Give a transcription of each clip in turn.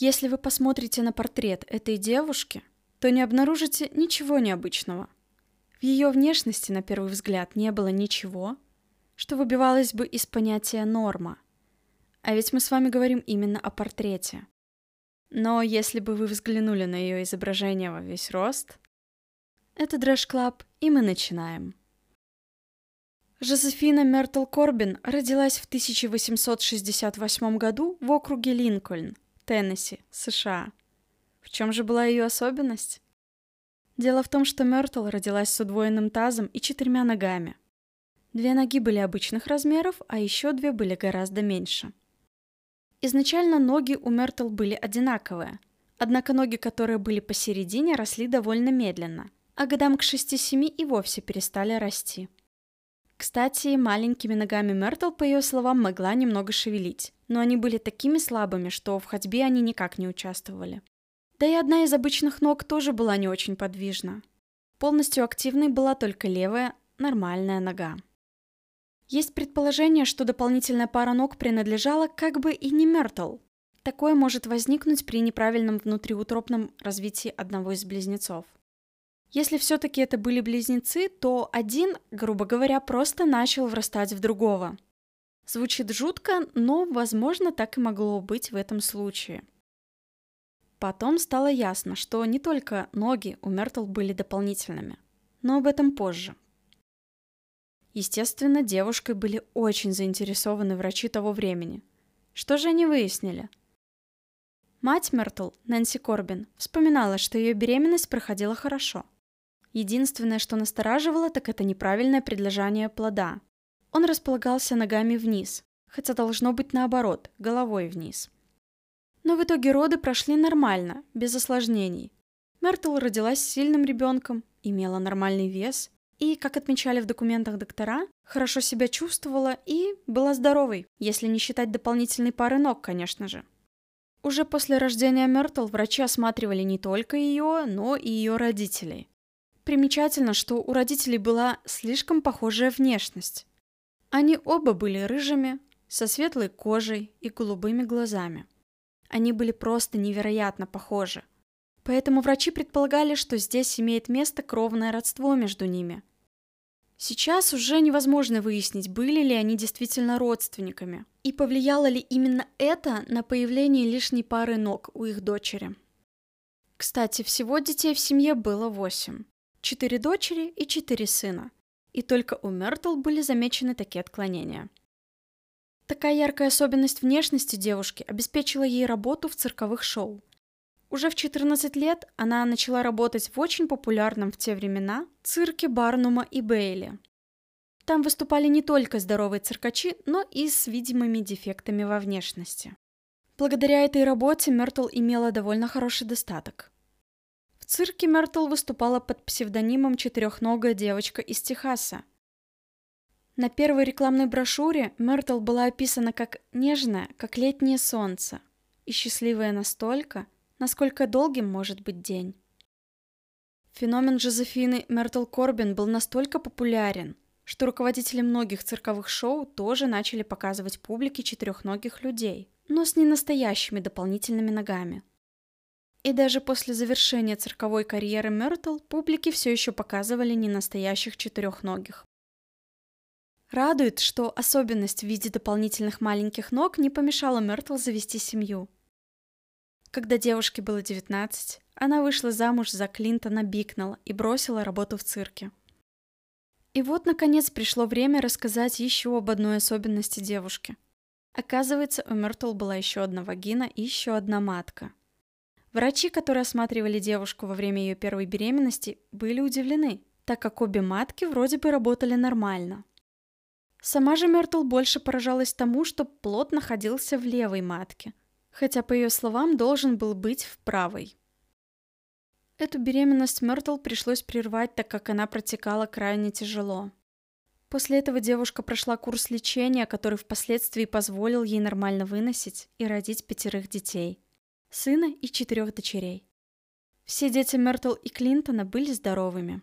Если вы посмотрите на портрет этой девушки, то не обнаружите ничего необычного. В ее внешности, на первый взгляд, не было ничего, что выбивалось бы из понятия «норма». А ведь мы с вами говорим именно о портрете. Но если бы вы взглянули на ее изображение во весь рост, это Trash Club, и мы начинаем. Жозефина Мертл Корбин родилась в 1868 году в округе Линкольн, Теннесси, США. В чем же была ее особенность? Дело в том, что Мертл родилась с удвоенным тазом и четырьмя ногами. Две ноги были обычных размеров, а еще две были гораздо меньше. Изначально ноги у Мертл были одинаковые, однако ноги, которые были посередине, росли довольно медленно, а годам к 6-7 и вовсе перестали расти. Кстати, маленькими ногами Мертл, по ее словам, могла немного шевелить, но они были такими слабыми, что в ходьбе они никак не участвовали. Да и одна из обычных ног тоже была не очень подвижна. Полностью активной была только левая, нормальная нога. Есть предположение, что дополнительная пара ног принадлежала как бы и не Мертл. Такое может возникнуть при неправильном внутриутробном развитии одного из близнецов. Если все-таки это были близнецы, то один, грубо говоря, просто начал врастать в другого. Звучит жутко, но, возможно, так и могло быть в этом случае. Потом стало ясно, что не только ноги у Мертл были дополнительными, но об этом позже. Естественно, девушкой были очень заинтересованы врачи того времени. Что же они выяснили? Мать Мертл, Нэнси Корбин, вспоминала, что ее беременность проходила хорошо – Единственное, что настораживало, так это неправильное предложение плода. Он располагался ногами вниз, хотя должно быть наоборот, головой вниз. Но в итоге роды прошли нормально, без осложнений. Мертл родилась сильным ребенком, имела нормальный вес и, как отмечали в документах доктора, хорошо себя чувствовала и была здоровой, если не считать дополнительной пары ног, конечно же. Уже после рождения Мертл врачи осматривали не только ее, но и ее родителей. Примечательно, что у родителей была слишком похожая внешность. Они оба были рыжими, со светлой кожей и голубыми глазами. Они были просто невероятно похожи. Поэтому врачи предполагали, что здесь имеет место кровное родство между ними. Сейчас уже невозможно выяснить, были ли они действительно родственниками, и повлияло ли именно это на появление лишней пары ног у их дочери. Кстати, всего детей в семье было восемь четыре дочери и четыре сына. И только у Мертл были замечены такие отклонения. Такая яркая особенность внешности девушки обеспечила ей работу в цирковых шоу. Уже в 14 лет она начала работать в очень популярном в те времена цирке Барнума и Бейли. Там выступали не только здоровые циркачи, но и с видимыми дефектами во внешности. Благодаря этой работе Мертл имела довольно хороший достаток цирке Мертл выступала под псевдонимом «Четырехногая девочка из Техаса». На первой рекламной брошюре Мертл была описана как нежная, как летнее солнце, и счастливая настолько, насколько долгим может быть день. Феномен Джозефины Мертл Корбин был настолько популярен, что руководители многих цирковых шоу тоже начали показывать публике четырехногих людей, но с ненастоящими дополнительными ногами. И даже после завершения цирковой карьеры Мертл публике все еще показывали ненастоящих четырехногих. Радует, что особенность в виде дополнительных маленьких ног не помешала Мертл завести семью. Когда девушке было 19, она вышла замуж за Клинтона Бикнелла и бросила работу в цирке. И вот, наконец, пришло время рассказать еще об одной особенности девушки. Оказывается, у Мертл была еще одна вагина и еще одна матка – Врачи, которые осматривали девушку во время ее первой беременности, были удивлены, так как обе матки вроде бы работали нормально. Сама же Мертл больше поражалась тому, что плод находился в левой матке, хотя, по ее словам, должен был быть в правой. Эту беременность Мертл пришлось прервать, так как она протекала крайне тяжело. После этого девушка прошла курс лечения, который впоследствии позволил ей нормально выносить и родить пятерых детей – сына и четырех дочерей. Все дети Мертл и Клинтона были здоровыми.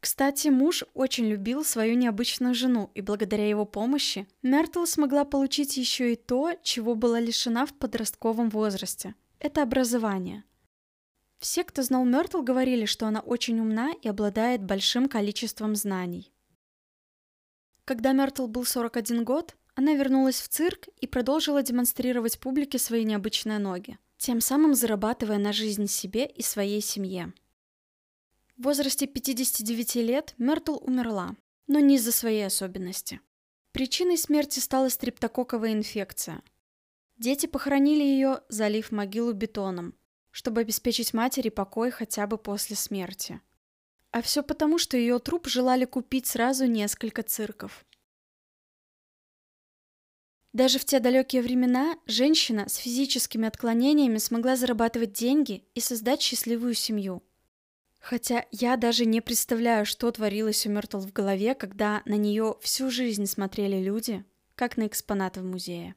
Кстати, муж очень любил свою необычную жену, и благодаря его помощи Мертл смогла получить еще и то, чего была лишена в подростковом возрасте. Это образование. Все, кто знал Мертл, говорили, что она очень умна и обладает большим количеством знаний. Когда Мертл был 41 год, она вернулась в цирк и продолжила демонстрировать публике свои необычные ноги, тем самым зарабатывая на жизнь себе и своей семье. В возрасте 59 лет Мертл умерла, но не из-за своей особенности. Причиной смерти стала стрептококковая инфекция. Дети похоронили ее, залив могилу бетоном, чтобы обеспечить матери покой хотя бы после смерти. А все потому, что ее труп желали купить сразу несколько цирков. Даже в те далекие времена женщина с физическими отклонениями смогла зарабатывать деньги и создать счастливую семью. Хотя я даже не представляю, что творилось у Мертл в голове, когда на нее всю жизнь смотрели люди, как на экспонаты в музее.